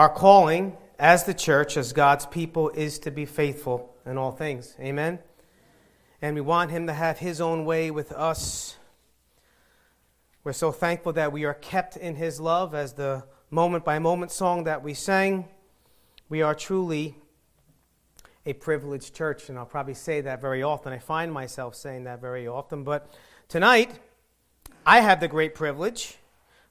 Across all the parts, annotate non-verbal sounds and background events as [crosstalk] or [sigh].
Our calling as the church, as God's people, is to be faithful in all things. Amen? And we want Him to have His own way with us. We're so thankful that we are kept in His love, as the moment by moment song that we sang. We are truly a privileged church, and I'll probably say that very often. I find myself saying that very often. But tonight, I have the great privilege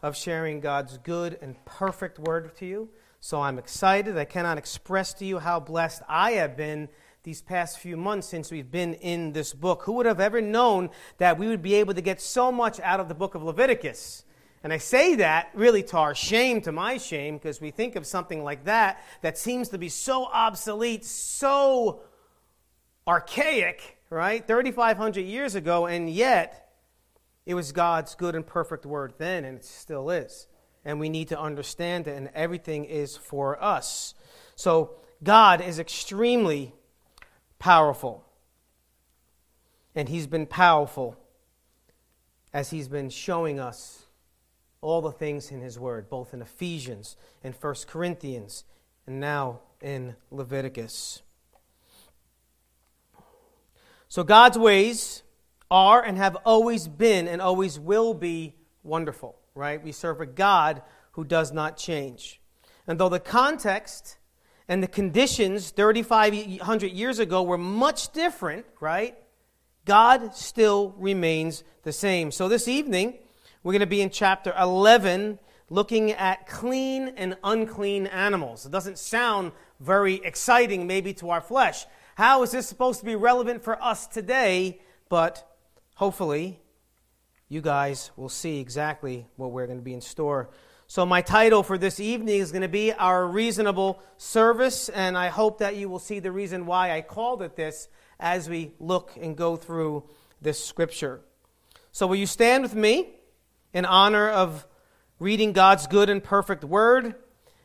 of sharing God's good and perfect word to you. So I'm excited. I cannot express to you how blessed I have been these past few months since we've been in this book. Who would have ever known that we would be able to get so much out of the book of Leviticus? And I say that really to our shame, to my shame, because we think of something like that that seems to be so obsolete, so archaic, right? 3,500 years ago, and yet it was God's good and perfect word then, and it still is. And we need to understand it, and everything is for us. So God is extremely powerful. And He's been powerful as He's been showing us all the things in his word, both in Ephesians and 1 Corinthians, and now in Leviticus. So God's ways are and have always been and always will be wonderful, right? We serve a God who does not change. And though the context and the conditions 3,500 years ago were much different, right? God still remains the same. So this evening, we're going to be in chapter 11, looking at clean and unclean animals. It doesn't sound very exciting, maybe, to our flesh. How is this supposed to be relevant for us today? But hopefully, you guys will see exactly what we're going to be in store. So, my title for this evening is going to be Our Reasonable Service, and I hope that you will see the reason why I called it this as we look and go through this scripture. So, will you stand with me? in honor of reading God's good and perfect word.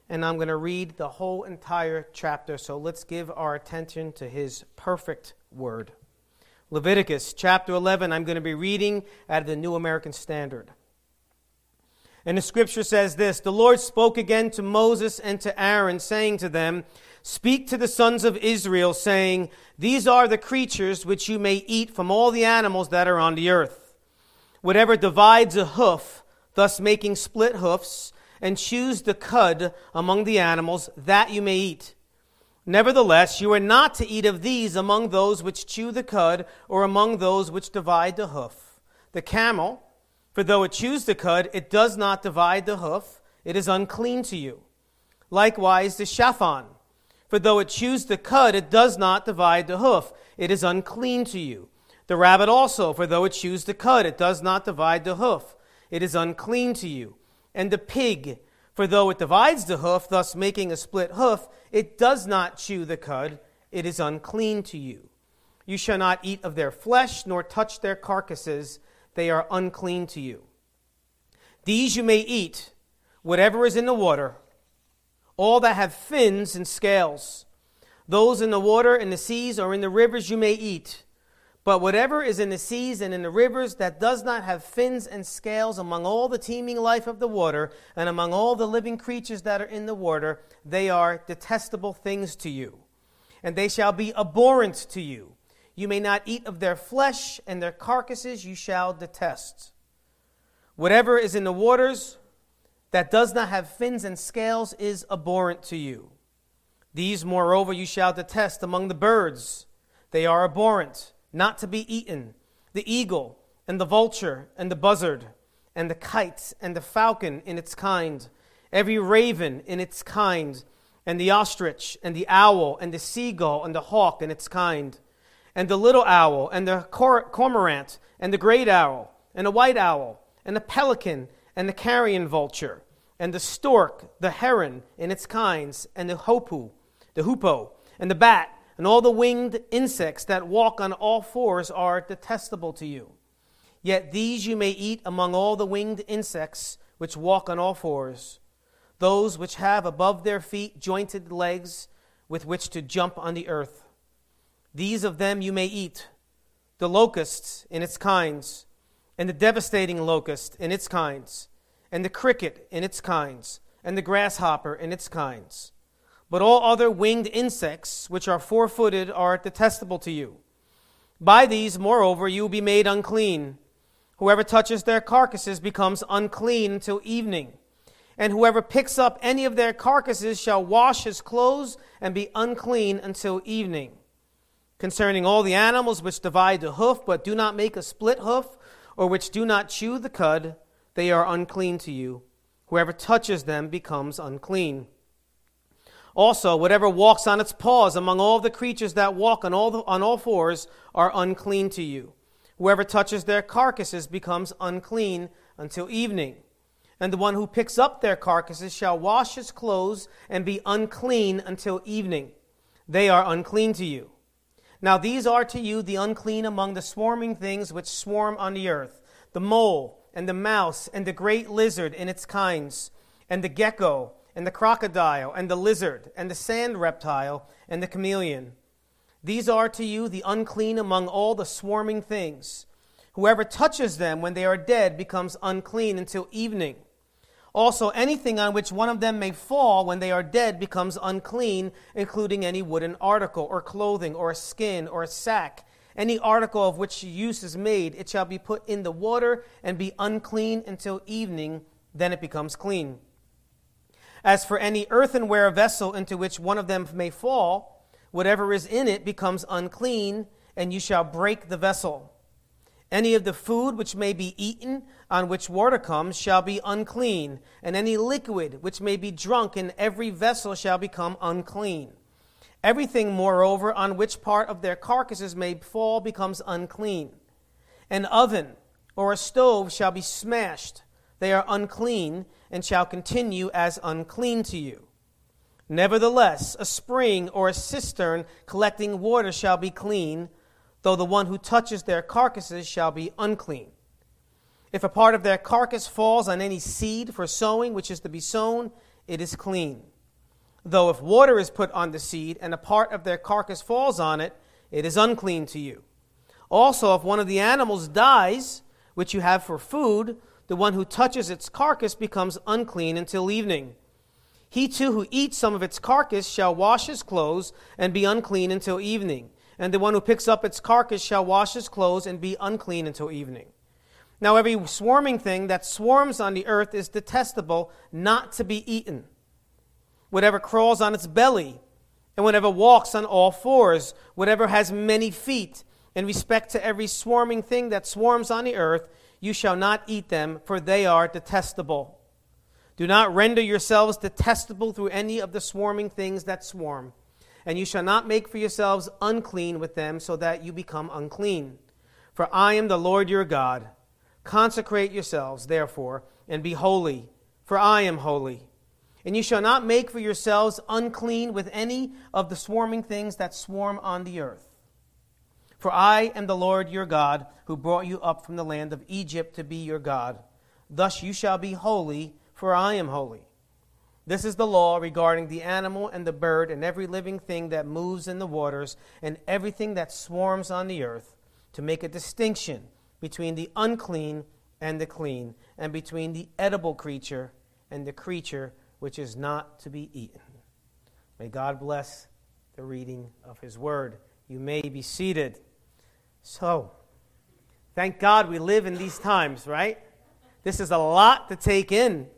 And I'm going to read the whole entire chapter. So let's give our attention to his perfect word. Leviticus chapter 11, I'm going to be reading out of the New American Standard. And the scripture says this The Lord spoke again to Moses and to Aaron, saying to them, Speak to the sons of Israel, saying, These are the creatures which you may eat from all the animals that are on the earth whatever divides a hoof, thus making split hoofs, and chews the cud among the animals, that you may eat. Nevertheless, you are not to eat of these among those which chew the cud, or among those which divide the hoof. The camel, for though it chews the cud, it does not divide the hoof, it is unclean to you. Likewise, the shaphan, for though it chews the cud, it does not divide the hoof, it is unclean to you. The rabbit also, for though it chews the cud, it does not divide the hoof. It is unclean to you. And the pig, for though it divides the hoof, thus making a split hoof, it does not chew the cud. It is unclean to you. You shall not eat of their flesh, nor touch their carcasses. They are unclean to you. These you may eat, whatever is in the water, all that have fins and scales. Those in the water, in the seas, or in the rivers you may eat. But whatever is in the seas and in the rivers that does not have fins and scales among all the teeming life of the water and among all the living creatures that are in the water, they are detestable things to you. And they shall be abhorrent to you. You may not eat of their flesh, and their carcasses you shall detest. Whatever is in the waters that does not have fins and scales is abhorrent to you. These, moreover, you shall detest among the birds. They are abhorrent not to be eaten, the eagle and the vulture and the buzzard, and the kite and the falcon in its kind, every raven in its kind, and the ostrich and the owl and the seagull and the hawk in its kind, and the little owl and the cor- cormorant and the great owl and the white owl and the pelican and the carrion vulture and the stork, the heron in its kinds, and the hoopoe, the hoopoe, and the bat and all the winged insects that walk on all fours are detestable to you. Yet these you may eat among all the winged insects which walk on all fours, those which have above their feet jointed legs with which to jump on the earth. These of them you may eat the locusts in its kinds, and the devastating locust in its kinds, and the cricket in its kinds, and the grasshopper in its kinds. But all other winged insects, which are four footed, are detestable to you. By these, moreover, you will be made unclean. Whoever touches their carcasses becomes unclean until evening. And whoever picks up any of their carcasses shall wash his clothes and be unclean until evening. Concerning all the animals which divide the hoof, but do not make a split hoof, or which do not chew the cud, they are unclean to you. Whoever touches them becomes unclean. Also, whatever walks on its paws among all the creatures that walk on all, the, on all fours are unclean to you. Whoever touches their carcasses becomes unclean until evening. And the one who picks up their carcasses shall wash his clothes and be unclean until evening. They are unclean to you. Now these are to you the unclean among the swarming things which swarm on the earth the mole, and the mouse, and the great lizard in its kinds, and the gecko, and the crocodile, and the lizard, and the sand reptile, and the chameleon. These are to you the unclean among all the swarming things. Whoever touches them when they are dead becomes unclean until evening. Also, anything on which one of them may fall when they are dead becomes unclean, including any wooden article, or clothing, or a skin, or a sack. Any article of which use is made, it shall be put in the water and be unclean until evening, then it becomes clean. As for any earthenware vessel into which one of them may fall, whatever is in it becomes unclean, and you shall break the vessel. Any of the food which may be eaten, on which water comes, shall be unclean, and any liquid which may be drunk in every vessel shall become unclean. Everything, moreover, on which part of their carcasses may fall becomes unclean. An oven or a stove shall be smashed. They are unclean, and shall continue as unclean to you. Nevertheless, a spring or a cistern collecting water shall be clean though the one who touches their carcasses shall be unclean. If a part of their carcass falls on any seed for sowing which is to be sown, it is clean. Though if water is put on the seed and a part of their carcass falls on it, it is unclean to you. Also, if one of the animals dies, which you have for food, the one who touches its carcass becomes unclean until evening. He too who eats some of its carcass shall wash his clothes and be unclean until evening and the one who picks up its carcass shall wash his clothes and be unclean until evening. Now, every swarming thing that swarms on the earth is detestable, not to be eaten. Whatever crawls on its belly, and whatever walks on all fours, whatever has many feet, in respect to every swarming thing that swarms on the earth, you shall not eat them, for they are detestable. Do not render yourselves detestable through any of the swarming things that swarm and you shall not make for yourselves unclean with them, so that you become unclean. For I am the Lord your God. Consecrate yourselves, therefore, and be holy, for I am holy. And you shall not make for yourselves unclean with any of the swarming things that swarm on the earth. For I am the Lord your God, who brought you up from the land of Egypt to be your God. Thus you shall be holy, for I am holy. This is the law regarding the animal and the bird and every living thing that moves in the waters and everything that swarms on the earth, to make a distinction between the unclean and the clean, and between the edible creature and the creature which is not to be eaten. May God bless the reading of His word. You may be seated. So, thank God we live in these times, right? This is a lot to take in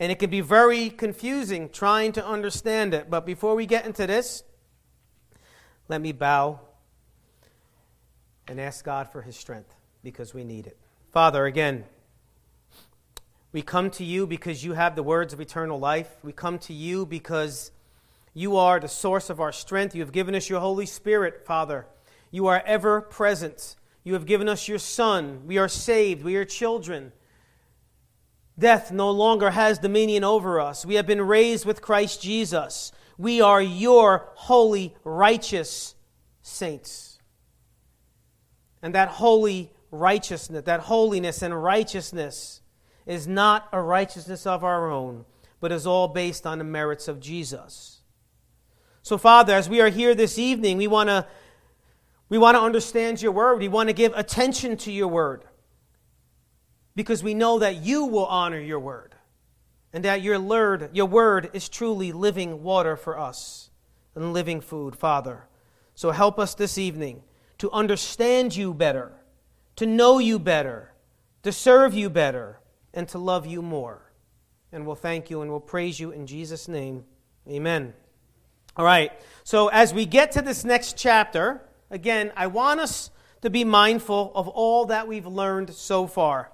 and it can be very confusing trying to understand it. But before we get into this, let me bow and ask God for his strength because we need it. Father, again, we come to you because you have the words of eternal life. We come to you because you are the source of our strength. You have given us your Holy Spirit, Father. You are ever present. You have given us your Son. We are saved. We are children. Death no longer has dominion over us. We have been raised with Christ Jesus. We are your holy, righteous saints. And that holy righteousness, that holiness and righteousness is not a righteousness of our own, but is all based on the merits of Jesus. So, Father, as we are here this evening, we want to we want to understand your word. We want to give attention to your word because we know that you will honor your word. and that your word, your word is truly living water for us and living food, Father. So help us this evening to understand you better, to know you better, to serve you better, and to love you more. And we'll thank you and we'll praise you in Jesus' name. Amen. All right, so as we get to this next chapter, again, I want us to be mindful of all that we've learned so far.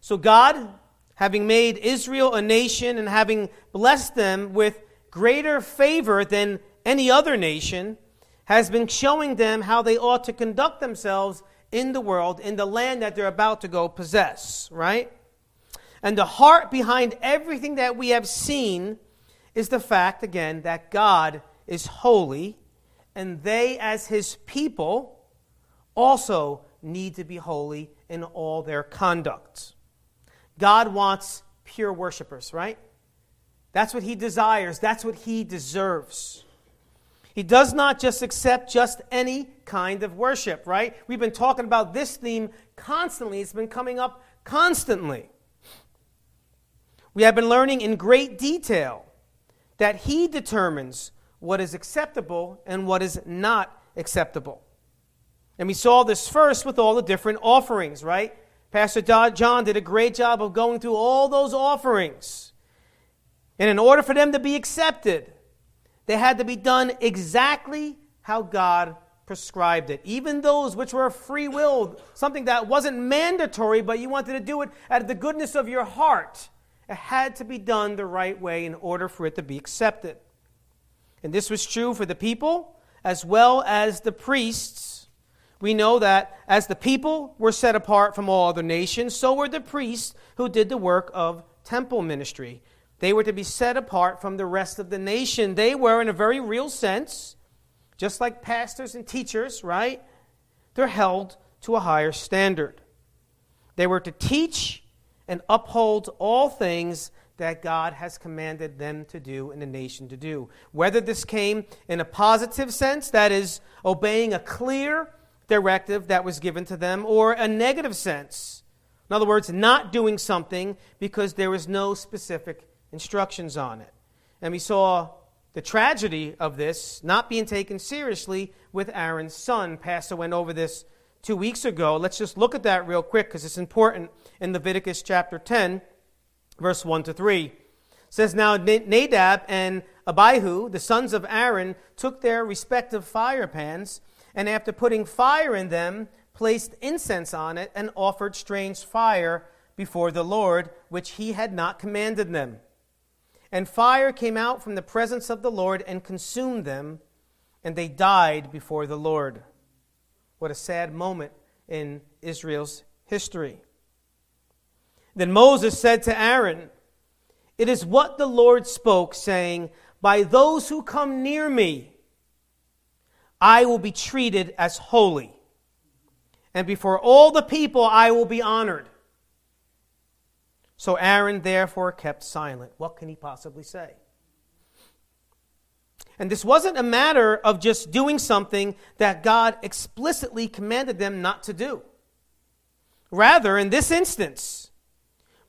So, God, having made Israel a nation and having blessed them with greater favor than any other nation, has been showing them how they ought to conduct themselves in the world, in the land that they're about to go possess, right? And the heart behind everything that we have seen is the fact, again, that God is holy, and they, as his people, also need to be holy in all their conduct. God wants pure worshipers, right? That's what he desires, that's what he deserves. He does not just accept just any kind of worship, right? We've been talking about this theme constantly, it's been coming up constantly. We have been learning in great detail that He determines what is acceptable and what is not acceptable. And we saw this first with all the different offerings, right? Pastor John did a great job of going through all those offerings. And in order for them to be accepted, they had to be done exactly how God prescribed it. Even those which were free will, something that wasn't mandatory, but you wanted to do it out of the goodness of your heart, it had to be done the right way in order for it to be accepted. And this was true for the people as well as the priests. We know that as the people were set apart from all other nations, so were the priests who did the work of temple ministry. They were to be set apart from the rest of the nation. They were, in a very real sense, just like pastors and teachers, right? They're held to a higher standard. They were to teach and uphold all things that God has commanded them to do and the nation to do. Whether this came in a positive sense, that is, obeying a clear directive that was given to them, or a negative sense. In other words, not doing something because there was no specific instructions on it. And we saw the tragedy of this not being taken seriously with Aaron's son. Pastor went over this two weeks ago. Let's just look at that real quick because it's important in Leviticus chapter 10, verse 1 to 3. It says, Now Nadab and Abihu, the sons of Aaron, took their respective fire pans, and after putting fire in them, placed incense on it, and offered strange fire before the Lord, which he had not commanded them. And fire came out from the presence of the Lord and consumed them, and they died before the Lord. What a sad moment in Israel's history. Then Moses said to Aaron, It is what the Lord spoke, saying, By those who come near me, I will be treated as holy, and before all the people I will be honored. So Aaron therefore kept silent. What can he possibly say? And this wasn't a matter of just doing something that God explicitly commanded them not to do. Rather, in this instance,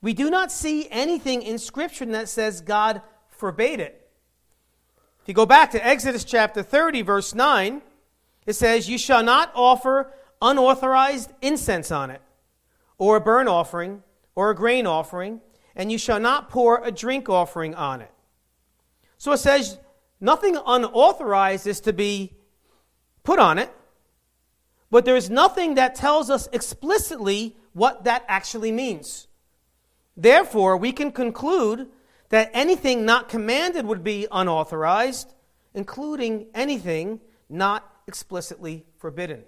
we do not see anything in Scripture that says God forbade it. If you go back to Exodus chapter 30, verse 9, it says, You shall not offer unauthorized incense on it, or a burnt offering or a grain offering, and you shall not pour a drink offering on it. So it says nothing unauthorized is to be put on it, but there is nothing that tells us explicitly what that actually means. Therefore, we can conclude that anything not commanded would be unauthorized, including anything not explicitly forbidden.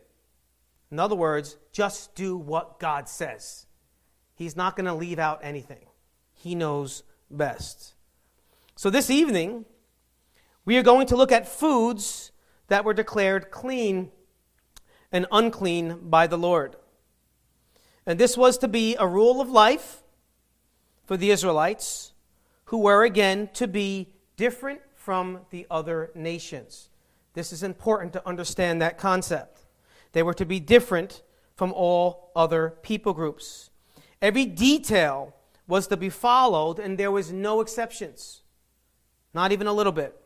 In other words, just do what God says. He's not going to leave out anything. He knows best. So this evening, we are going to look at foods that were declared clean and unclean by the Lord. And this was to be a rule of life for the Israelites, who were again to be different from the other nations. This is important to understand that concept. They were to be different from all other people groups. Every detail was to be followed, and there was no exceptions, not even a little bit.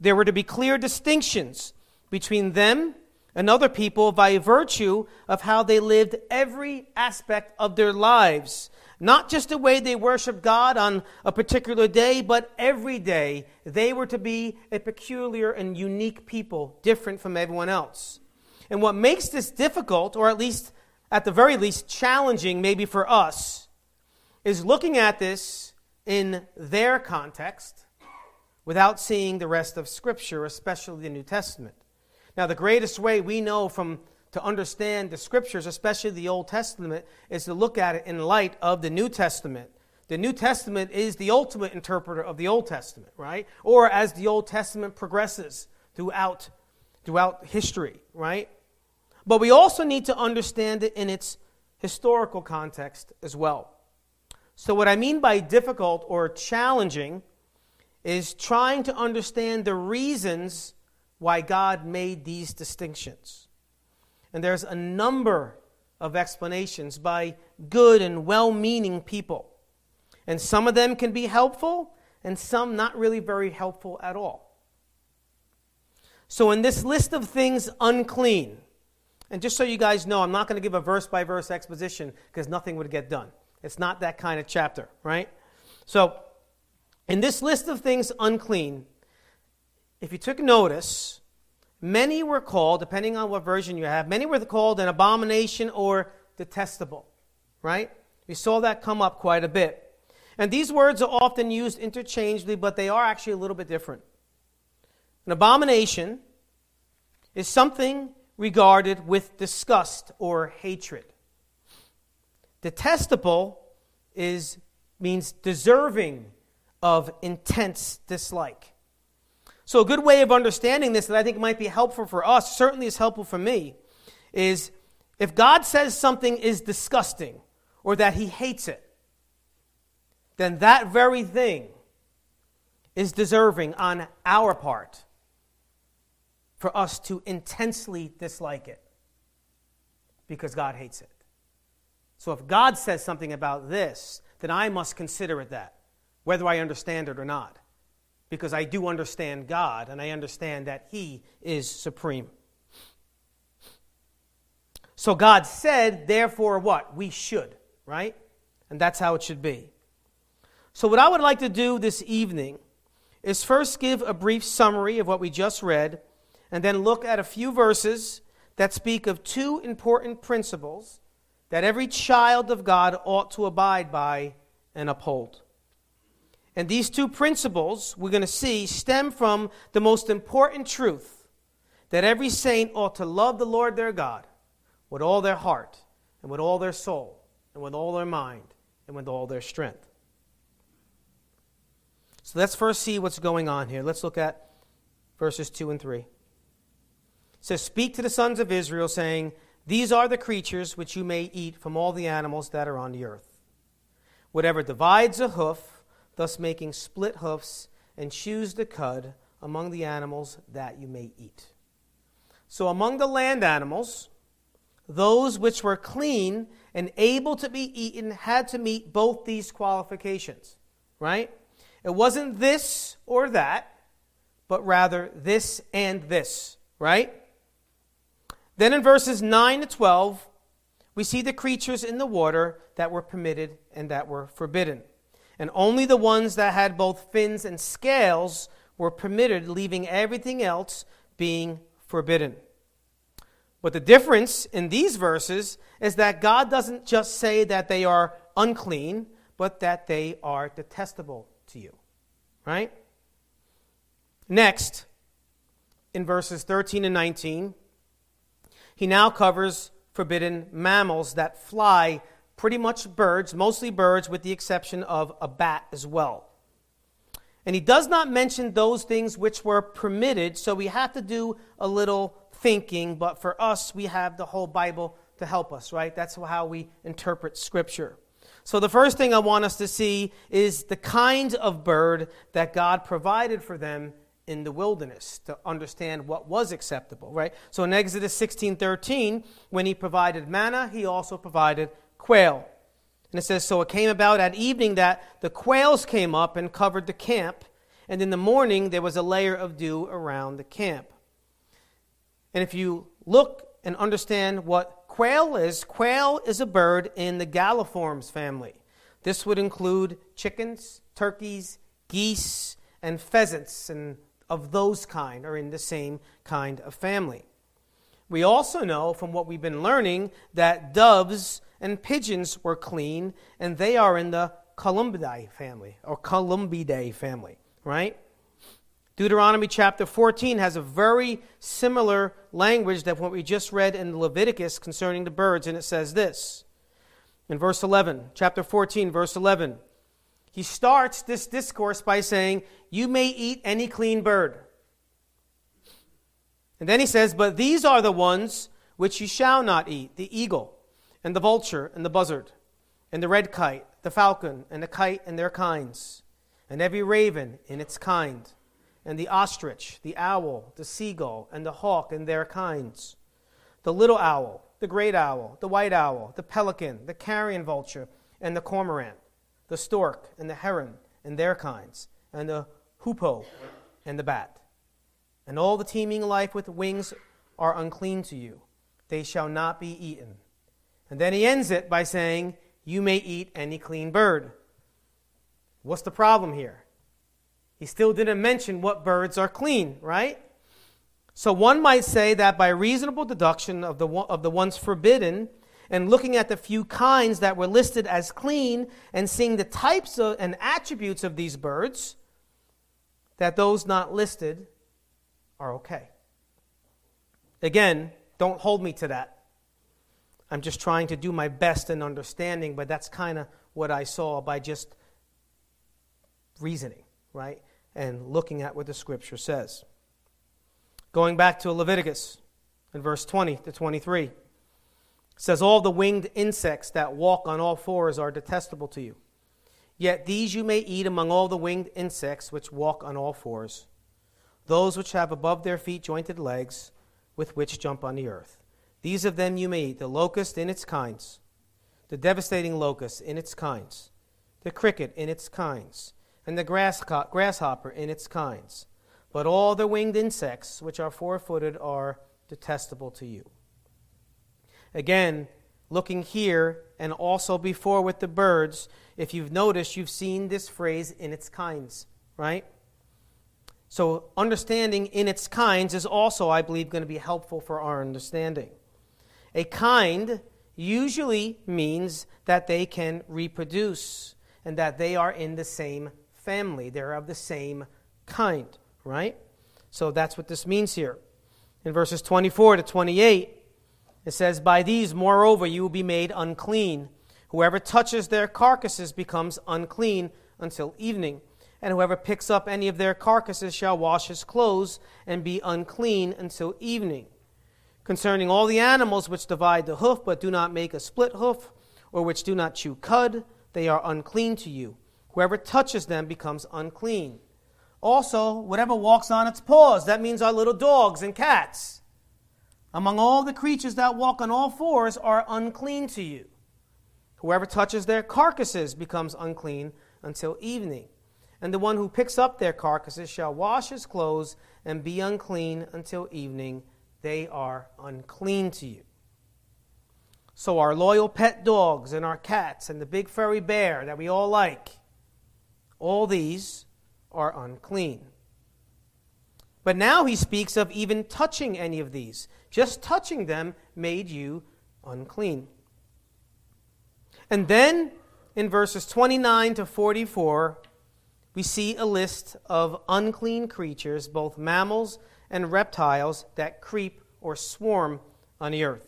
There were to be clear distinctions between them and other people by virtue of how they lived every aspect of their lives. Not just the way they worshiped God on a particular day, but every day they were to be a peculiar and unique people, different from everyone else. And what makes this difficult, or at least at the very least challenging, maybe for us, is looking at this in their context without seeing the rest of Scripture, especially the New Testament. Now, the greatest way we know from to understand the Scriptures, especially the Old Testament, is to look at it in light of the New Testament. The New Testament is the ultimate interpreter of the Old Testament, right? Or as the Old Testament progresses throughout, throughout history, right? But we also need to understand it in its historical context as well. So, what I mean by difficult or challenging is trying to understand the reasons why God made these distinctions. And there's a number of explanations by good and well meaning people. And some of them can be helpful, and some not really very helpful at all. So, in this list of things unclean, and just so you guys know, I'm not going to give a verse by verse exposition because nothing would get done. It's not that kind of chapter, right? So, in this list of things unclean, if you took notice, many were called, depending on what version you have, many were called an abomination or detestable, right? We saw that come up quite a bit. And these words are often used interchangeably, but they are actually a little bit different. An abomination is something regarded with disgust or hatred. Detestable is, means deserving of intense dislike. So, a good way of understanding this that I think might be helpful for us, certainly is helpful for me, is if God says something is disgusting or that he hates it, then that very thing is deserving on our part for us to intensely dislike it because God hates it. So if God says something about this, then I must consider it that, whether I understand it or not, because I do understand God and I understand that He is supreme. So God said, therefore, what? We should, right? And that's how it should be. So, what I would like to do this evening is first give a brief summary of what we just read and then look at a few verses that speak of two important principles that every child of God ought to abide by and uphold. And these two principles, we're going to see, stem from the most important truth that every saint ought to love the Lord their God with all their heart, and with all their soul, and with all their mind, and with all their strength. So let's first see what's going on here. Let's look at verses 2 and 3 says, Speak to the sons of Israel, saying, These are the creatures which you may eat from all the animals that are on the earth. Whatever divides a hoof, thus making split hoofs, and chews the cud among the animals that you may eat. So among the land animals, those which were clean and able to be eaten had to meet both these qualifications, right? It wasn't this or that, but rather this and this, right? Then in verses 9 to 12, we see the creatures in the water that were permitted and that were forbidden. And only the ones that had both fins and scales were permitted, leaving everything else being forbidden. But the difference in these verses is that God doesn't just say that they are unclean, but that they are detestable to you. Right? Next, in verses 13 and 19, he now covers forbidden mammals that fly, pretty much birds, mostly birds, with the exception of a bat as well. And he does not mention those things which were permitted, so we have to do a little thinking, but for us, we have the whole Bible to help us, right? That's how we interpret Scripture. So, the first thing I want us to see is the kind of bird that God provided for them in the wilderness to understand what was acceptable, right? So in Exodus 16:13, when he provided manna, he also provided quail. And it says, So it came about at evening that the quails came up and covered the camp, and in the morning there was a layer of dew around the camp. And if you look and understand what quail is, quail is a bird in the galliforms family. This would include chickens, turkeys, geese, and pheasants, and of those kind are in the same kind of family. We also know from what we've been learning that doves and pigeons were clean, and they are in the Columbidae family, or Columbidae family, right? Deuteronomy chapter 14 has a very similar language that what we just read in Leviticus concerning the birds, and it says this. In verse 11, chapter 14, verse 11, he starts this discourse by saying, You may eat any clean bird. And then he says, But these are the ones which you shall not eat the eagle, and the vulture, and the buzzard, and the red kite, the falcon, and the kite and their kinds, and every raven in its kind, and the ostrich, the owl, the seagull, and the hawk and their kinds, the little owl, the great owl, the white owl, the pelican, the carrion vulture, and the cormorant, the stork, and the heron, and their kinds, and the hoopoe, and the bat and all the teeming life with wings are unclean to you. They shall not be eaten. And then he ends it by saying, You may eat any clean bird. What's the problem here? He still didn't mention what birds are clean, right? So one might say that by reasonable deduction of the, of the ones forbidden, and looking at the few kinds that were listed as clean, and seeing the types of, and attributes of these birds, that those not listed are okay. Again, don't hold me to that. I'm just trying to do my best in understanding, but that's kind of what I saw by just reasoning, right? And looking at what the scripture says. Going back to Leviticus in verse 20 to 23, it says, All the winged insects that walk on all fours are detestable to you. Yet these you may eat among all the winged insects which walk on all fours those which have above their feet jointed legs, with which jump on the earth. These of them you may eat the locust in its kinds, the devastating locust in its kinds, the cricket in its kinds, and the grass grasshopper in its kinds. But all the winged insects which are four footed are detestable to you. Again, looking here and also before with the birds, if you've noticed, you've seen this phrase in its kinds, right? So, understanding in its kinds is also, I believe, going to be helpful for our understanding. A kind usually means that they can reproduce and that they are in the same family. They're of the same kind, right? So that's what this means here. In verses 24 to 28, it says, By these, moreover, you will be made unclean. Whoever touches their carcasses becomes unclean until evening and whoever picks up any of their carcasses shall wash his clothes and be unclean until evening. Concerning all the animals which divide the hoof, but do not make a split hoof, or which do not chew cud, they are unclean to you. Whoever touches them becomes unclean. Also, whatever walks on its paws, that means our little dogs and cats, among all the creatures that walk on all fours, are unclean to you. Whoever touches their carcasses becomes unclean until evening and the one who picks up their carcasses shall wash his clothes and be unclean until evening. They are unclean to you. So, our loyal pet dogs and our cats and the big furry bear that we all like, all these are unclean. But now he speaks of even touching any of these. Just touching them made you unclean. And then in verses 29 to 44, we see a list of unclean creatures, both mammals and reptiles, that creep or swarm on the earth.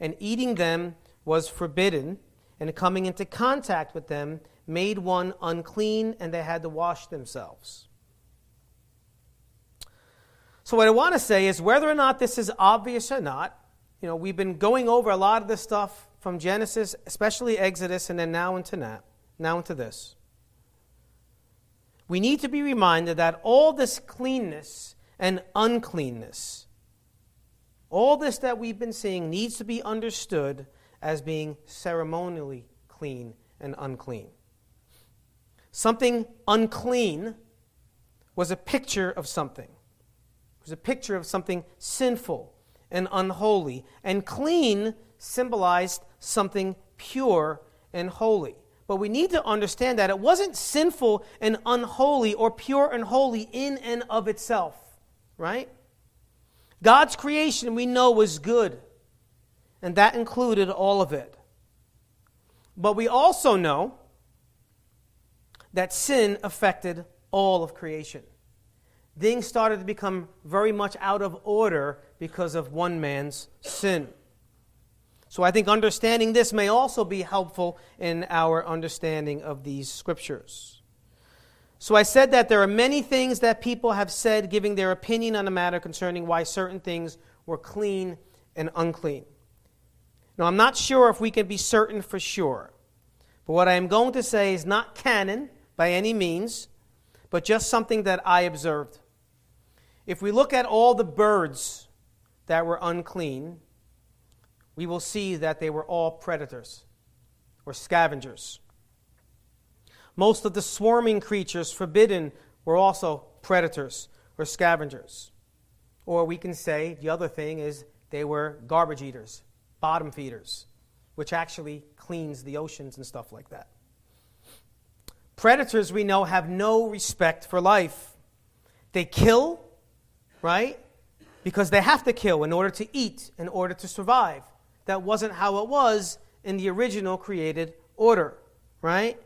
And eating them was forbidden, and coming into contact with them made one unclean, and they had to wash themselves. So, what I want to say is whether or not this is obvious or not, you know, we've been going over a lot of this stuff from Genesis, especially Exodus, and then now into that, now into this we need to be reminded that all this cleanness and uncleanness, all this that we've been seeing, needs to be understood as being ceremonially clean and unclean. Something unclean was a picture of something. It was a picture of something sinful and unholy. And clean symbolized something pure and holy. But we need to understand that it wasn't sinful and unholy or pure and holy in and of itself, right? God's creation we know was good, and that included all of it. But we also know that sin affected all of creation. Things started to become very much out of order because of one man's sin. So I think understanding this may also be helpful in our understanding of these scriptures. So I said that there are many things that people have said giving their opinion on a matter concerning why certain things were clean and unclean. Now I'm not sure if we can be certain for sure. But what I am going to say is not canon by any means, but just something that I observed. If we look at all the birds that were unclean, we will see that they were all predators or scavengers. Most of the swarming creatures forbidden were also predators or scavengers. Or we can say the other thing is they were garbage eaters, bottom feeders, which actually cleans the oceans and stuff like that. Predators, we know, have no respect for life. They kill, right? Because they have to kill in order to eat, in order to survive that wasn't how it was in the original created order, right?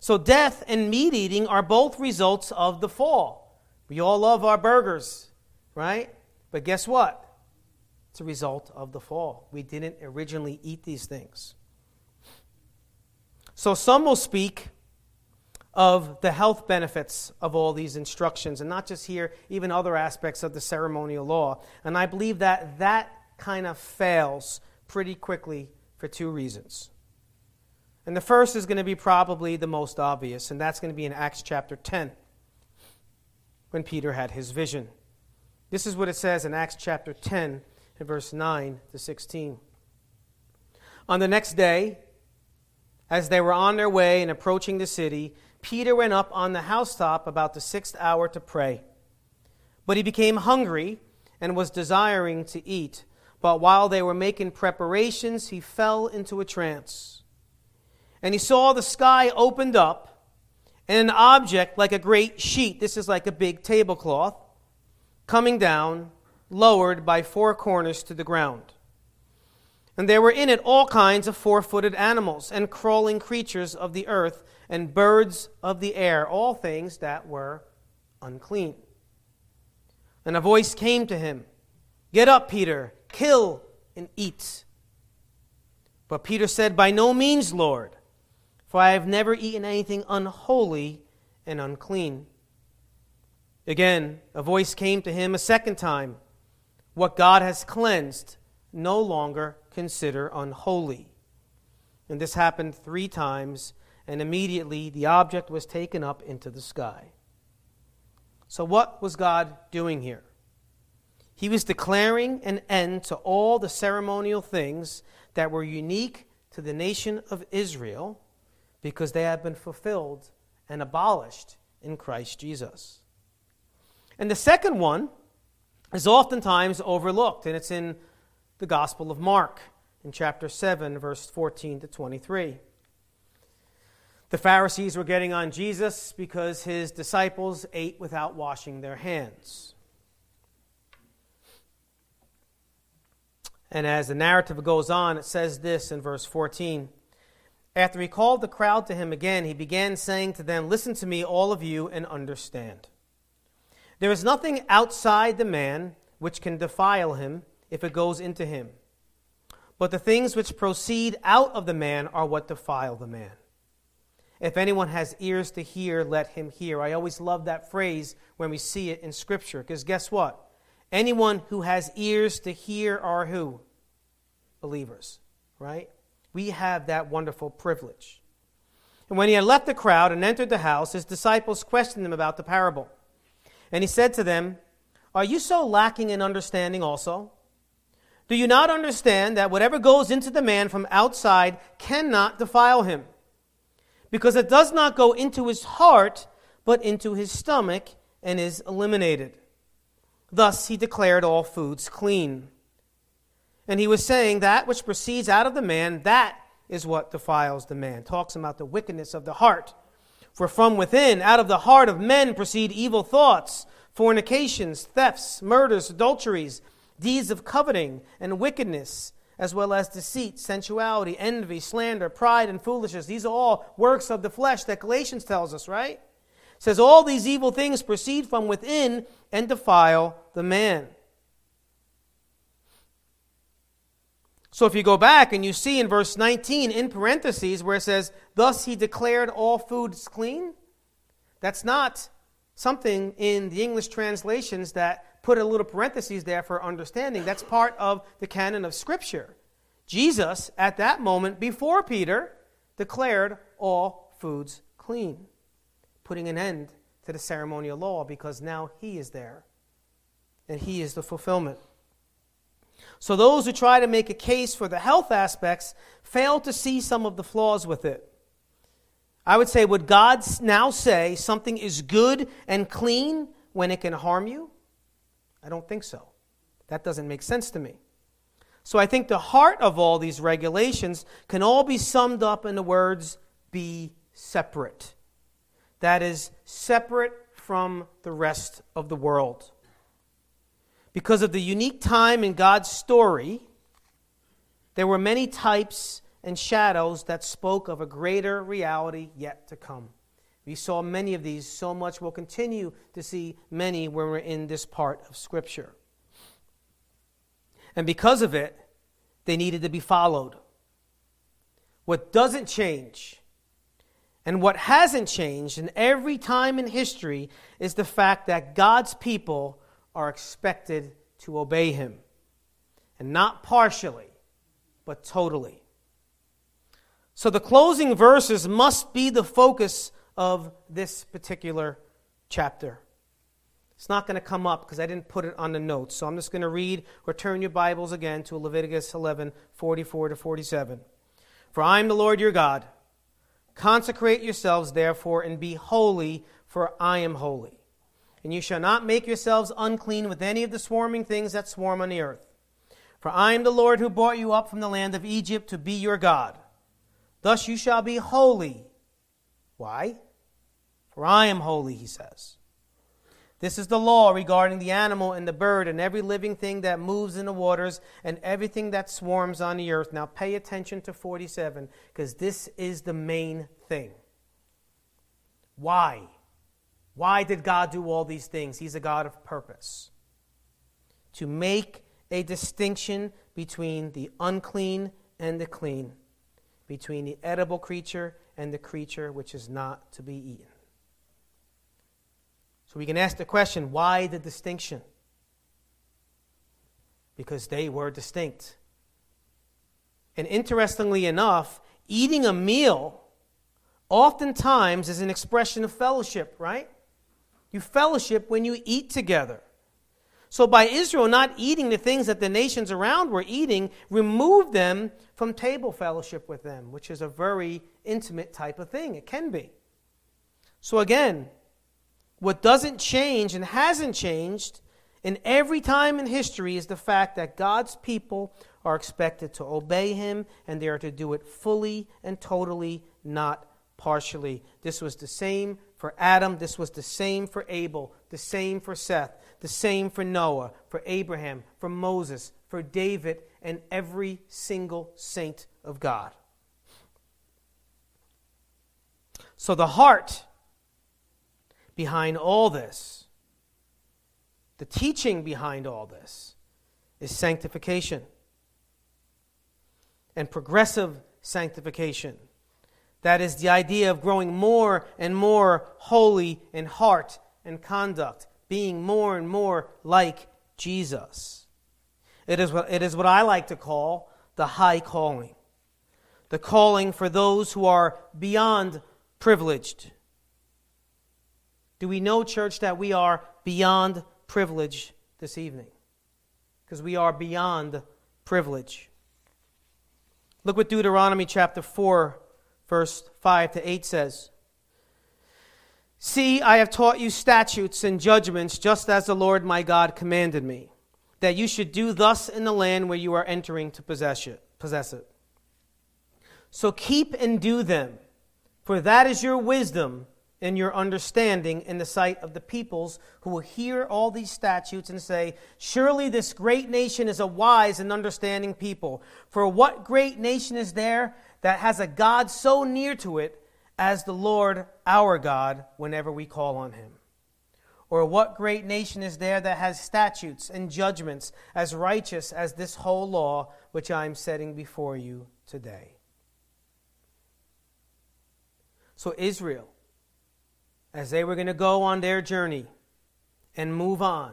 So, death and meat eating are both results of the fall. We all love our burgers, right? But guess what? It's a result of the fall. We didn't originally eat these things. So, some will speak of the health benefits of all these instructions, and not just here, even other aspects of the ceremonial law. And I believe that that kind of fails pretty quickly for two reasons. And the first is going to be probably the most obvious, and that's going to be in Acts chapter 10 when Peter had his vision. This is what it says in Acts chapter 10, in verse 9 to 16. On the next day, as they were on their way and approaching the city, Peter went up on the housetop about the sixth hour to pray. But he became hungry and was desiring to eat. But while they were making preparations, he fell into a trance. And he saw the sky opened up, and an object like a great sheet, this is like a big tablecloth, coming down, lowered by four corners to the ground. And there were in it all kinds of four footed animals, and crawling creatures of the earth, and birds of the air, all things that were unclean. And a voice came to him Get up, Peter kill and eat. But Peter said, By no means, Lord, for I have never eaten anything unholy and unclean. Again, a voice came to him a second time What God has cleansed, no longer consider unholy. And this happened three times, and immediately the object was taken up into the sky. So, what was God doing here? He was declaring an end to all the ceremonial things that were unique to the nation of Israel because they have been fulfilled and abolished in Christ Jesus. And the second one is oftentimes overlooked, and it's in the Gospel of Mark in chapter 7, verse 14 to 23. The Pharisees were getting on Jesus because his disciples ate without washing their hands. And as the narrative goes on, it says this in verse 14. After he called the crowd to him again, he began saying to them, Listen to me, all of you, and understand. There is nothing outside the man which can defile him if it goes into him. But the things which proceed out of the man are what defile the man. If anyone has ears to hear, let him hear. I always love that phrase when we see it in Scripture, because guess what? Anyone who has ears to hear are who? Believers, right? We have that wonderful privilege. And when he had left the crowd and entered the house, his disciples questioned him about the parable. And he said to them, Are you so lacking in understanding also? Do you not understand that whatever goes into the man from outside cannot defile him? Because it does not go into his heart, but into his stomach, and is eliminated. Thus he declared all foods clean. And he was saying that which proceeds out of the man, that is what defiles the man. Talks about the wickedness of the heart. For from within, out of the heart of men, proceed evil thoughts, fornications, thefts, murders, adulteries deeds of coveting and wickedness, as well as deceit, sensuality, envy, slander, pride, and foolishness. These are all works of the flesh that Galatians tells us, right? It says all these evil things proceed from within and defile the man. So if you go back and you see in verse 19 in parentheses where it says, Thus he declared all foods clean, that's not something in the English translations that put a little parentheses there for understanding. That's part of the canon of Scripture. Jesus, at that moment, before Peter, declared all foods clean, putting an end to the ceremonial law because now he is there and he is the fulfillment. So, those who try to make a case for the health aspects fail to see some of the flaws with it. I would say, would God now say something is good and clean when it can harm you? I don't think so. That doesn't make sense to me. So I think the heart of all these regulations can all be summed up in the words be separate. That is, separate from the rest of the world. Because of the unique time in God's story, there were many types and shadows that spoke of a greater reality yet to come. We saw many of these, so much we'll continue to see many when we're in this part of Scripture. And because of it, they needed to be followed. What doesn't change and what hasn't changed in every time in history is the fact that God's people are expected to obey Him. And not partially, but totally. So the closing verses must be the focus of this particular chapter. It's not going to come up because I didn't put it on the notes. So I'm just going to read or turn your Bibles again to Leviticus 11 44 to 47. For I am the Lord your God. Consecrate yourselves, therefore, and be holy, for I am holy. And you shall not make yourselves unclean with any of the swarming things that swarm on the earth. For I am the Lord who brought you up from the land of Egypt to be your God. Thus you shall be holy. Why? For I am holy, he says. This is the law regarding the animal and the bird and every living thing that moves in the waters and everything that swarms on the earth. Now pay attention to 47 because this is the main thing. Why? Why did God do all these things? He's a God of purpose. To make a distinction between the unclean and the clean, between the edible creature and the creature which is not to be eaten. So we can ask the question why the distinction? Because they were distinct. And interestingly enough, eating a meal oftentimes is an expression of fellowship, right? You fellowship when you eat together. So, by Israel not eating the things that the nations around were eating, removed them from table fellowship with them, which is a very intimate type of thing. It can be. So, again, what doesn't change and hasn't changed in every time in history is the fact that God's people are expected to obey Him and they are to do it fully and totally, not partially. This was the same for Adam, this was the same for Abel, the same for Seth, the same for Noah, for Abraham, for Moses, for David, and every single saint of God. So the heart behind all this, the teaching behind all this, is sanctification and progressive sanctification. That is the idea of growing more and more holy in heart and conduct, being more and more like Jesus. It is what, it is what I like to call the high calling. The calling for those who are beyond privileged, do we know, church, that we are beyond privilege this evening? Because we are beyond privilege. Look what Deuteronomy chapter 4, verse 5 to 8 says. See, I have taught you statutes and judgments, just as the Lord my God commanded me, that you should do thus in the land where you are entering to possess it. Possess it. So keep and do them, for that is your wisdom and your understanding in the sight of the peoples who will hear all these statutes and say, Surely this great nation is a wise and understanding people. For what great nation is there that has a God so near to it as the Lord our God whenever we call on him? Or what great nation is there that has statutes and judgments as righteous as this whole law which I am setting before you today? So, Israel as they were going to go on their journey and move on,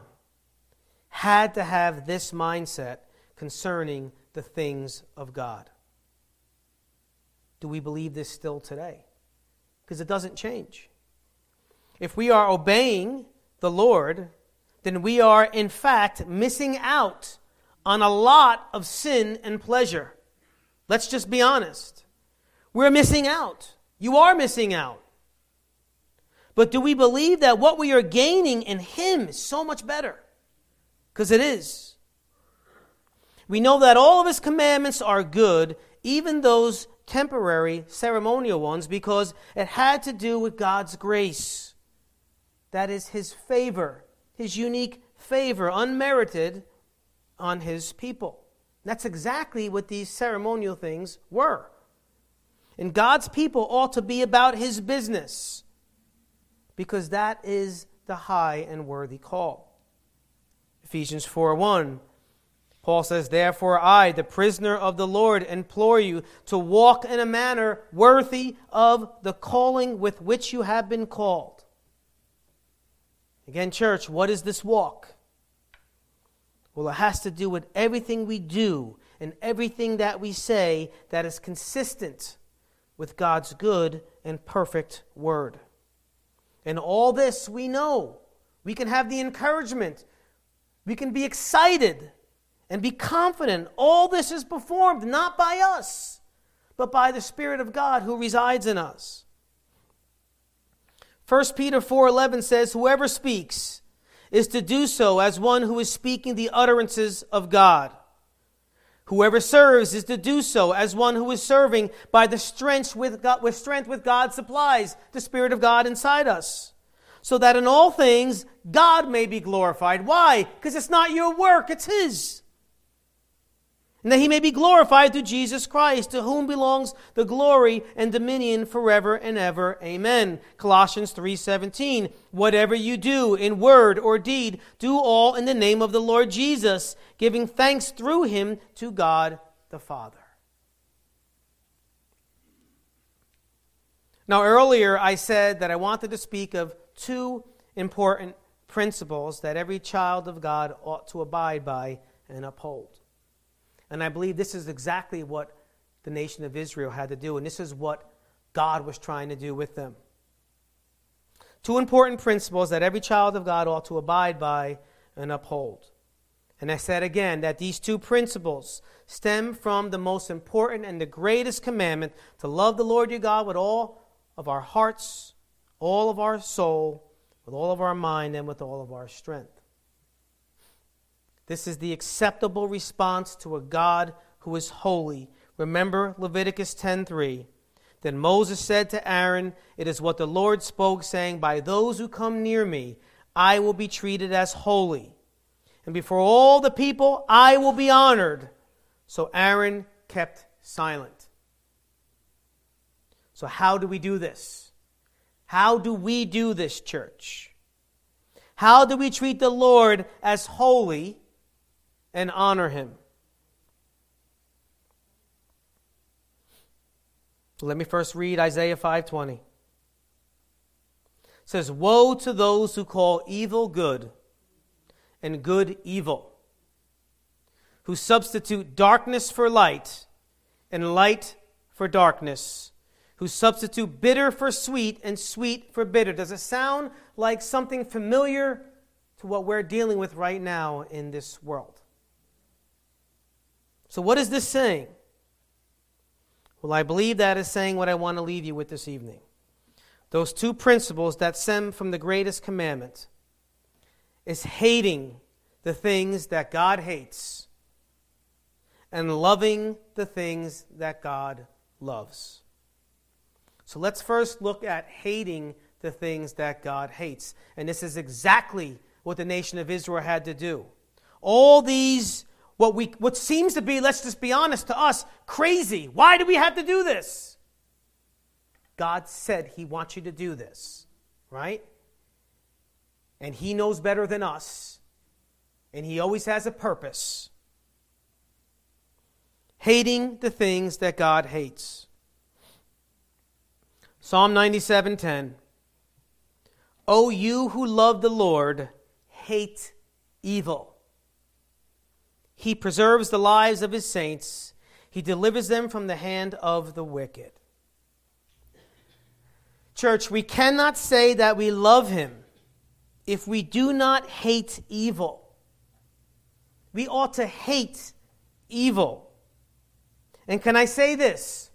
had to have this mindset concerning the things of God. Do we believe this still today? Because it doesn't change. If we are obeying the Lord, then we are in fact missing out on a lot of sin and pleasure. Let's just be honest. We're missing out. You are missing out. But do we believe that what we are gaining in Him is so much better? Because it is. We know that all of His commandments are good, even those temporary ceremonial ones, because it had to do with God's grace. That is His favor, His unique favor, unmerited on His people. That's exactly what these ceremonial things were. And God's people ought to be about His business because that is the high and worthy call. Ephesians 4 1. Paul says, Therefore, I, the prisoner of the Lord, implore you to walk in a manner worthy of the calling with which you have been called. Again, church, what is this walk? Well, it has to do with everything we do and everything that we say that is consistent with God's good and perfect word. And all this we know. We can have the encouragement. We can be excited and be confident. All this is performed not by us, but by the Spirit of God who resides in us. 1 Peter 4:11 says whoever speaks is to do so as one who is speaking the utterances of God. Whoever serves is to do so as one who is serving by the strength with, God, with strength with God supplies the Spirit of God inside us. So that in all things God may be glorified. Why? Because it's not your work, it's His. And that He may be glorified through Jesus Christ, to whom belongs the glory and dominion forever and ever. Amen. Colossians 3:17. Whatever you do in word or deed, do all in the name of the Lord Jesus giving thanks through him to God the Father. Now, earlier I said that I wanted to speak of two important principles that every child of God ought to abide by and uphold. And I believe this is exactly what the nation of Israel had to do, and this is what God was trying to do with them. Two important principles that every child of God ought to abide by and uphold. And I said again that these two principles stem from the most important and the greatest commandment to love the Lord your God with all of our hearts, all of our soul, with all of our mind, and with all of our strength. This is the acceptable response to a God who is holy. Remember Leviticus 10:3. Then Moses said to Aaron, It is what the Lord spoke, saying, By those who come near me, I will be treated as holy and before all the people I will be honored. So Aaron kept silent. So, how do we do this? How do we do this, church? How do we treat the Lord as holy and honor him? Let me first read Isaiah 5:20. It says, "Woe to those who call evil good and good evil, who substitute darkness for light and light for darkness, who substitute bitter for sweet and sweet for bitter. Does it sound like something familiar to what we're dealing with right now in this world? So, what is this saying? Well, I believe that is saying what I want to leave you with this evening. Those two principles that stem from the greatest commandment is hating the things that God hates and loving the things that God loves. So let's first look at hating the things that God hates. And this is exactly what the nation of Israel had to do. All these, what, we, what seems to be, let's just be honest, to us, crazy. Why do we have to do this? God said He wants you to do this, right? And He knows better than us. And He always has a purpose. Hating the things that God hates. Psalm 97:10 O you who love the Lord, hate evil. He preserves the lives of his saints. He delivers them from the hand of the wicked. Church, we cannot say that we love him if we do not hate evil. We ought to hate evil. And can I say this?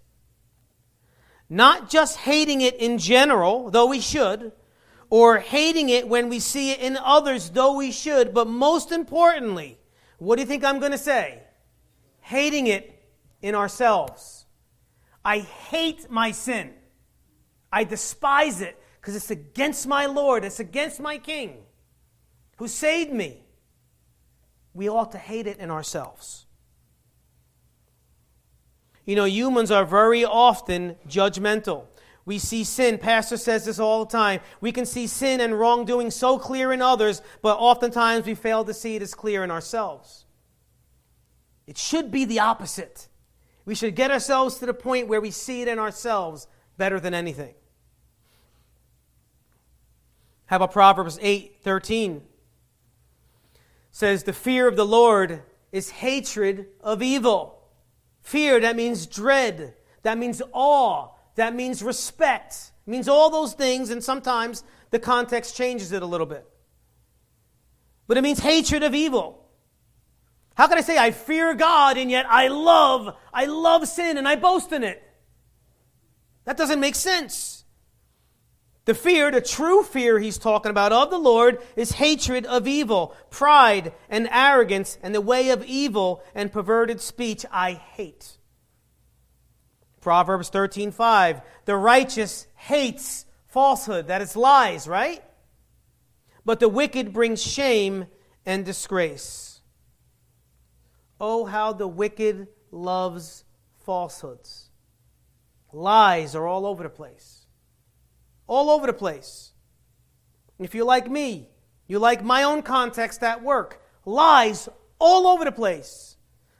Not just hating it in general, though we should, or hating it when we see it in others, though we should, but most importantly, what do you think I'm going to say? Hating it in ourselves. I hate my sin. I despise it because it's against my Lord, it's against my King who saved me. We ought to hate it in ourselves. You know, humans are very often judgmental. We see sin, Pastor says this all the time. We can see sin and wrongdoing so clear in others, but oftentimes we fail to see it as clear in ourselves. It should be the opposite. We should get ourselves to the point where we see it in ourselves better than anything. How about Proverbs 8 13? says, The fear of the Lord is hatred of evil. Fear, that means dread, that means awe, that means respect. It means all those things, and sometimes the context changes it a little bit. But it means hatred of evil. How can I say I fear God and yet I love, I love sin and I boast in it? That doesn't make sense. The fear, the true fear he's talking about of the Lord, is hatred of evil, pride and arrogance, and the way of evil and perverted speech I hate. Proverbs 13:5 The righteous hates falsehood, that is lies, right? But the wicked brings shame and disgrace. Oh how the wicked loves falsehoods. Lies are all over the place all over the place. If you're like me, you like my own context at work. Lies all over the place.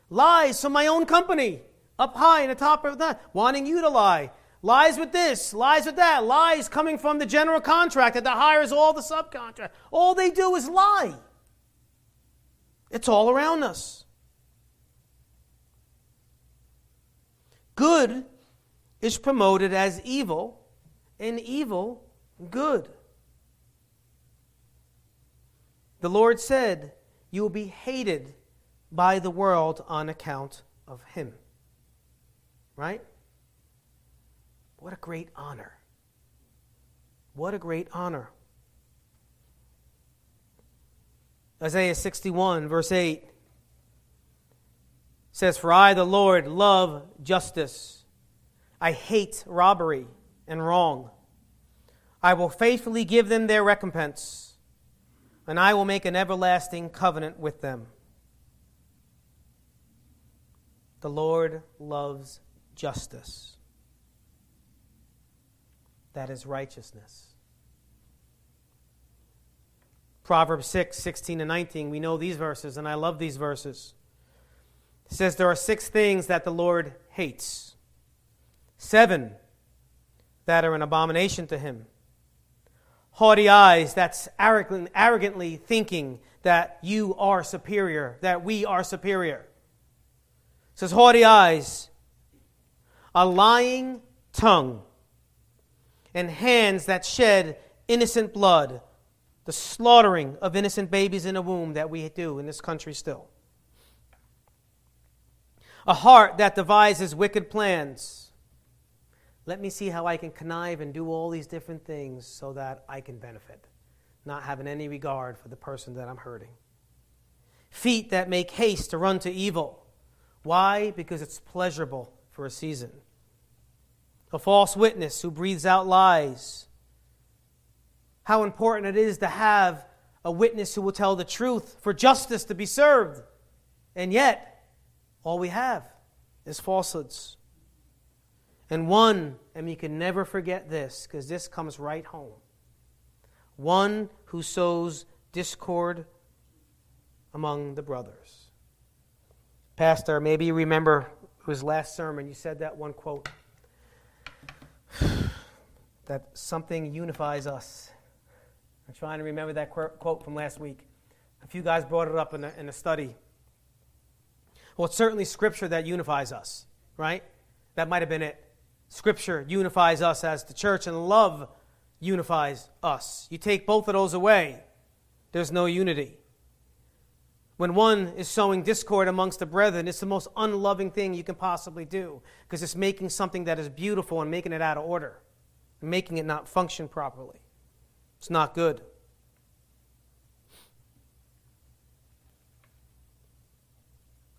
Lies from my own company, up high in the top of that, wanting you to lie. Lies with this, lies with that, lies coming from the general contractor that hires all the subcontract. All they do is lie. It's all around us. Good is promoted as evil and evil good. The Lord said, You will be hated by the world on account of him. Right? What a great honor. What a great honor. Isaiah 61, verse 8 says, For I, the Lord, love justice. I hate robbery and wrong. I will faithfully give them their recompense, and I will make an everlasting covenant with them. The Lord loves justice. That is righteousness. Proverbs 6, 16 and 19, we know these verses, and I love these verses. It says, There are six things that the Lord hates. Seven that are an abomination to him. Haughty eyes, that's arrogantly thinking that you are superior, that we are superior. It says haughty eyes, a lying tongue, and hands that shed innocent blood, the slaughtering of innocent babies in a womb that we do in this country still. a heart that devises wicked plans. Let me see how I can connive and do all these different things so that I can benefit, not having any regard for the person that I'm hurting. Feet that make haste to run to evil. Why? Because it's pleasurable for a season. A false witness who breathes out lies. How important it is to have a witness who will tell the truth for justice to be served. And yet, all we have is falsehoods. And one, and we can never forget this because this comes right home one who sows discord among the brothers. Pastor, maybe you remember his last sermon, you said that one quote [sighs] that something unifies us. I'm trying to remember that quote from last week. A few guys brought it up in a, in a study. Well, it's certainly Scripture that unifies us, right? That might have been it. Scripture unifies us as the church, and love unifies us. You take both of those away, there's no unity. When one is sowing discord amongst the brethren, it's the most unloving thing you can possibly do because it's making something that is beautiful and making it out of order, and making it not function properly. It's not good.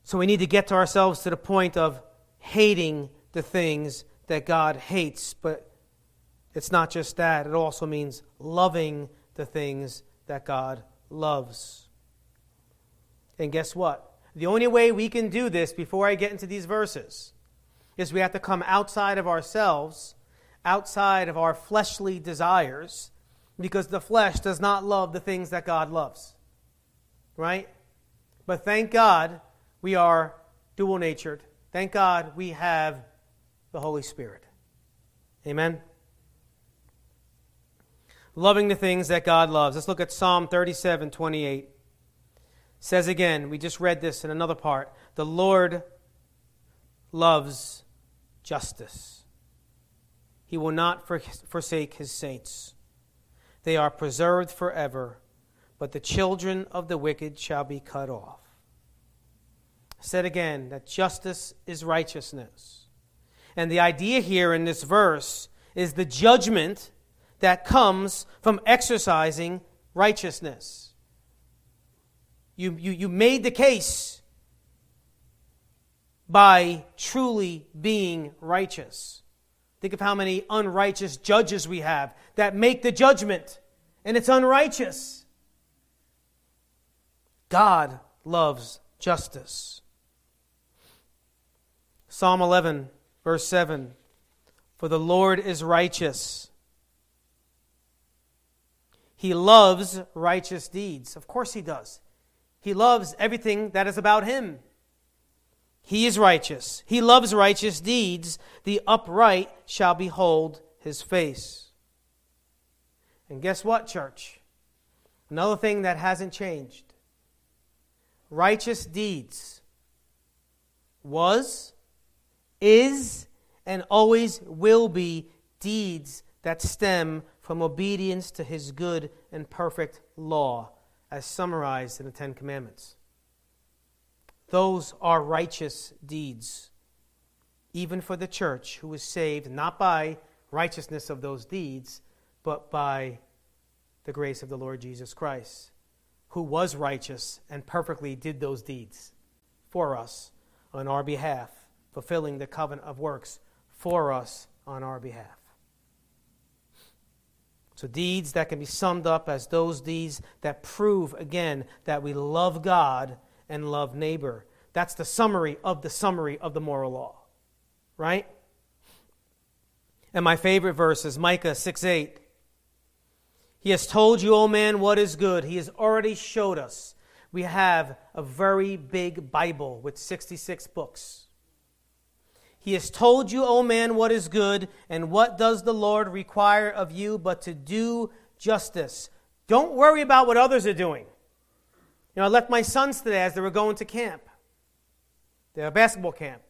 So we need to get to ourselves to the point of hating the things that God hates, but it's not just that, it also means loving the things that God loves. And guess what? The only way we can do this before I get into these verses is we have to come outside of ourselves, outside of our fleshly desires, because the flesh does not love the things that God loves. Right? But thank God we are dual natured. Thank God we have the Holy Spirit. Amen? Loving the things that God loves. Let's look at Psalm 37 28. Says again, we just read this in another part. The Lord loves justice. He will not forsake his saints. They are preserved forever, but the children of the wicked shall be cut off. said again that justice is righteousness. And the idea here in this verse is the judgment that comes from exercising righteousness. You, you, you made the case by truly being righteous. Think of how many unrighteous judges we have that make the judgment, and it's unrighteous. God loves justice. Psalm 11 Verse 7 For the Lord is righteous. He loves righteous deeds. Of course, He does. He loves everything that is about Him. He is righteous. He loves righteous deeds. The upright shall behold His face. And guess what, church? Another thing that hasn't changed righteous deeds was is and always will be deeds that stem from obedience to his good and perfect law, as summarized in the Ten Commandments. Those are righteous deeds, even for the church who is saved not by righteousness of those deeds, but by the grace of the Lord Jesus Christ, who was righteous and perfectly did those deeds for us on our behalf fulfilling the covenant of works for us on our behalf. So, deeds that can be summed up as those deeds that prove, again, that we love God and love neighbor. That's the summary of the summary of the moral law. Right? And my favorite verse is Micah 6 8. He has told you, O man, what is good. He has already showed us. We have a very big Bible with 66 books. He has told you, O man, what is good, and what does the Lord require of you but to do justice. Don't worry about what others are doing. You know, I left my sons today as they were going to camp. They're basketball camp.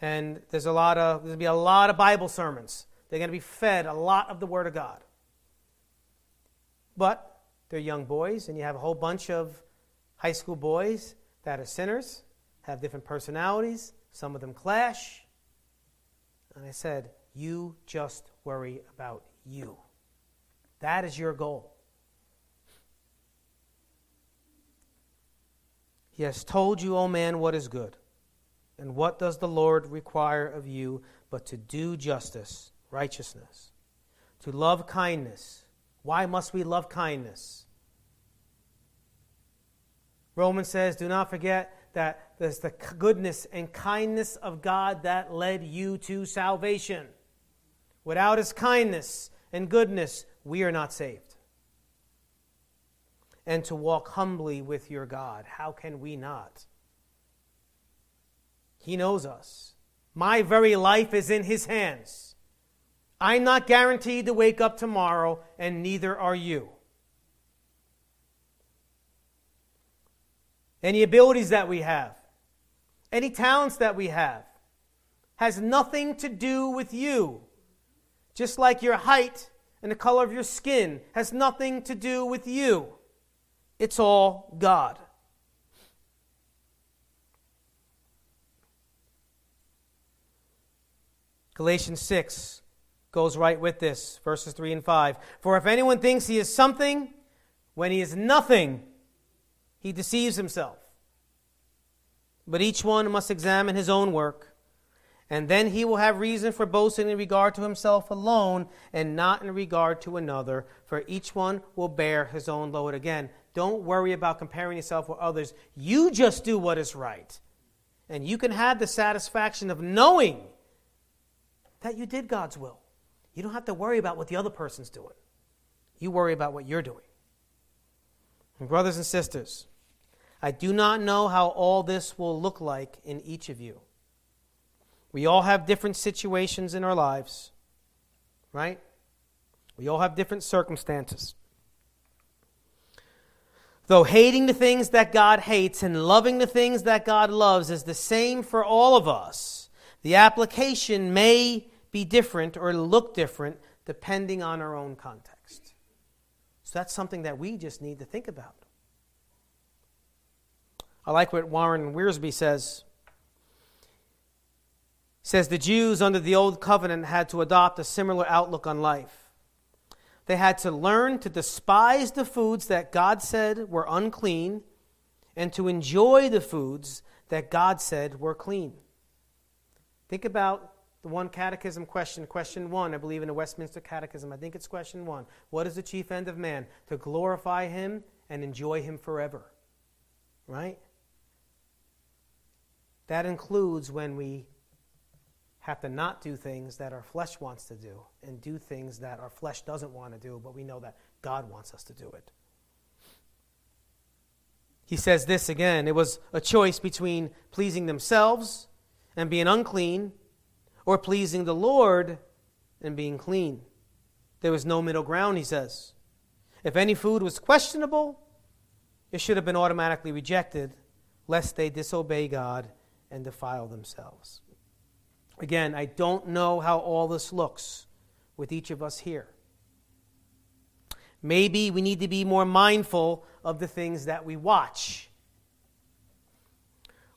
And there's a lot of there's gonna be a lot of Bible sermons. They're gonna be fed a lot of the Word of God. But they're young boys, and you have a whole bunch of high school boys that are sinners have different personalities, some of them clash. And I said, You just worry about you. That is your goal. He has told you, O man, what is good. And what does the Lord require of you but to do justice, righteousness, to love kindness? Why must we love kindness? Romans says, Do not forget that there's the goodness and kindness of God that led you to salvation. Without his kindness and goodness, we are not saved. And to walk humbly with your God. How can we not? He knows us. My very life is in his hands. I'm not guaranteed to wake up tomorrow, and neither are you. any abilities that we have, any talents that we have, has nothing to do with you. Just like your height and the color of your skin has nothing to do with you. It's all God. Galatians 6 goes right with this, verses 3 and 5. For if anyone thinks he is something when he is nothing, he deceives himself. But each one must examine his own work, and then he will have reason for boasting in regard to himself alone and not in regard to another, for each one will bear his own load. Again, don't worry about comparing yourself with others. You just do what is right. And you can have the satisfaction of knowing that you did God's will. You don't have to worry about what the other person's doing. You worry about what you're doing. And brothers and sisters, I do not know how all this will look like in each of you. We all have different situations in our lives, right? We all have different circumstances. Though hating the things that God hates and loving the things that God loves is the same for all of us, the application may be different or look different depending on our own context. So that's something that we just need to think about. I like what Warren Wiersbe says. He says the Jews under the old covenant had to adopt a similar outlook on life. They had to learn to despise the foods that God said were unclean and to enjoy the foods that God said were clean. Think about the one catechism question, question one, I believe in the Westminster Catechism. I think it's question one. What is the chief end of man? To glorify him and enjoy him forever. Right? That includes when we have to not do things that our flesh wants to do and do things that our flesh doesn't want to do, but we know that God wants us to do it. He says this again it was a choice between pleasing themselves and being unclean or pleasing the Lord and being clean. There was no middle ground, he says. If any food was questionable, it should have been automatically rejected, lest they disobey God and defile themselves. Again, I don't know how all this looks with each of us here. Maybe we need to be more mindful of the things that we watch.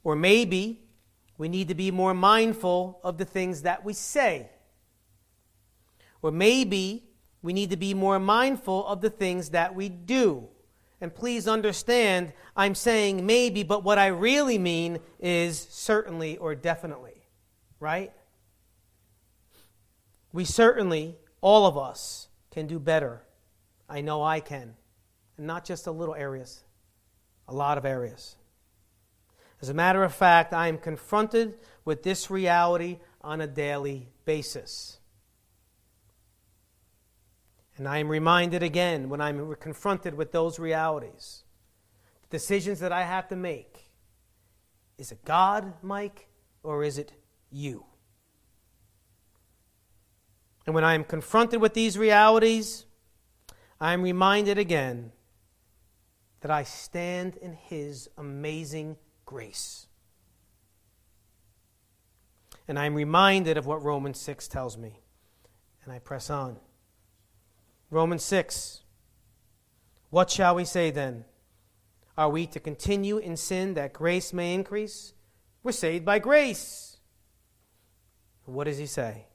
Or maybe we need to be more mindful of the things that we say. Or maybe we need to be more mindful of the things that we do. And please understand, I'm saying maybe, but what I really mean is certainly or definitely, right? We certainly, all of us, can do better. I know I can. And not just a little areas, a lot of areas. As a matter of fact, I am confronted with this reality on a daily basis. And I am reminded again when I'm confronted with those realities, the decisions that I have to make. Is it God, Mike, or is it you? And when I am confronted with these realities, I am reminded again that I stand in His amazing grace. And I'm reminded of what Romans 6 tells me. And I press on. Romans 6. What shall we say then? Are we to continue in sin that grace may increase? We're saved by grace. What does he say?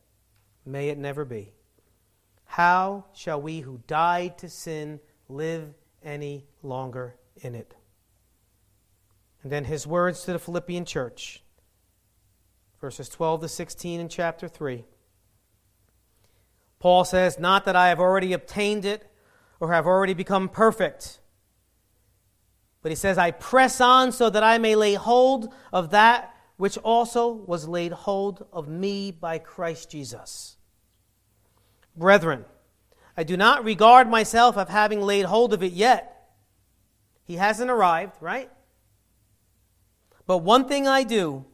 May it never be. How shall we who died to sin live any longer in it? And then his words to the Philippian church, verses 12 to 16 in chapter 3. Paul says, Not that I have already obtained it or have already become perfect. But he says, I press on so that I may lay hold of that which also was laid hold of me by Christ Jesus. Brethren, I do not regard myself of having laid hold of it yet. He hasn't arrived, right? But one thing I do,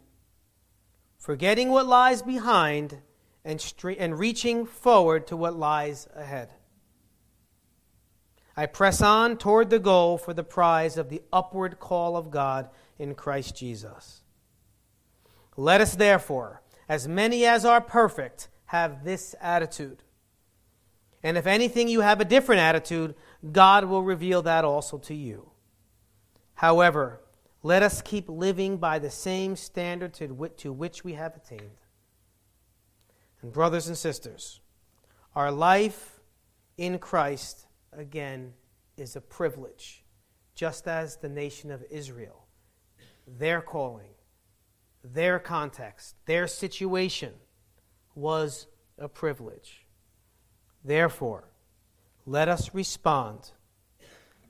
forgetting what lies behind and, stre- and reaching forward to what lies ahead. I press on toward the goal for the prize of the upward call of God in Christ Jesus. Let us therefore, as many as are perfect, have this attitude. And if anything you have a different attitude, God will reveal that also to you. However, let us keep living by the same standard to which we have attained. And, brothers and sisters, our life in Christ, again, is a privilege, just as the nation of Israel, their calling, their context, their situation was a privilege. Therefore, let us respond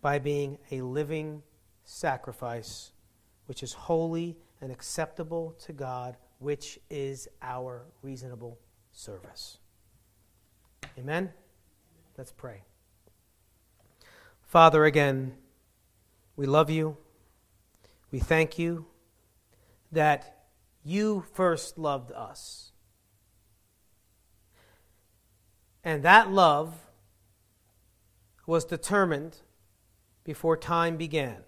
by being a living sacrifice, which is holy and acceptable to God, which is our reasonable service. Amen? Let's pray. Father, again, we love you. We thank you that you first loved us. And that love was determined before time began.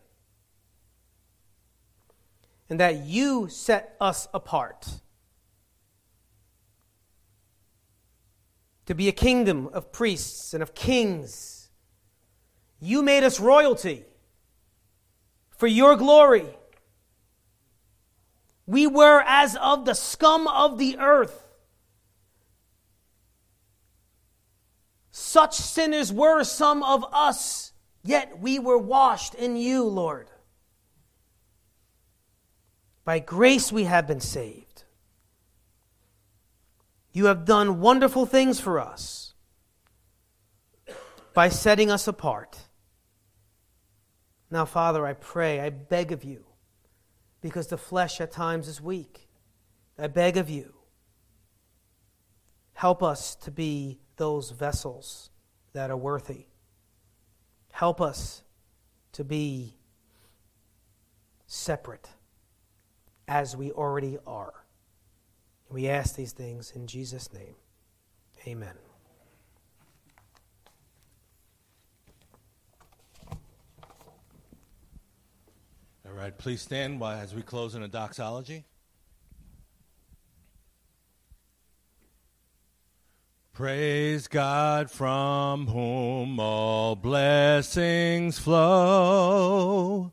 And that you set us apart to be a kingdom of priests and of kings. You made us royalty for your glory. We were as of the scum of the earth. Such sinners were some of us, yet we were washed in you, Lord. By grace we have been saved. You have done wonderful things for us by setting us apart. Now, Father, I pray, I beg of you, because the flesh at times is weak. I beg of you, help us to be those vessels that are worthy. Help us to be separate as we already are. We ask these things in Jesus' name. Amen. All right, please stand as we close in a doxology. Praise God from whom all blessings flow.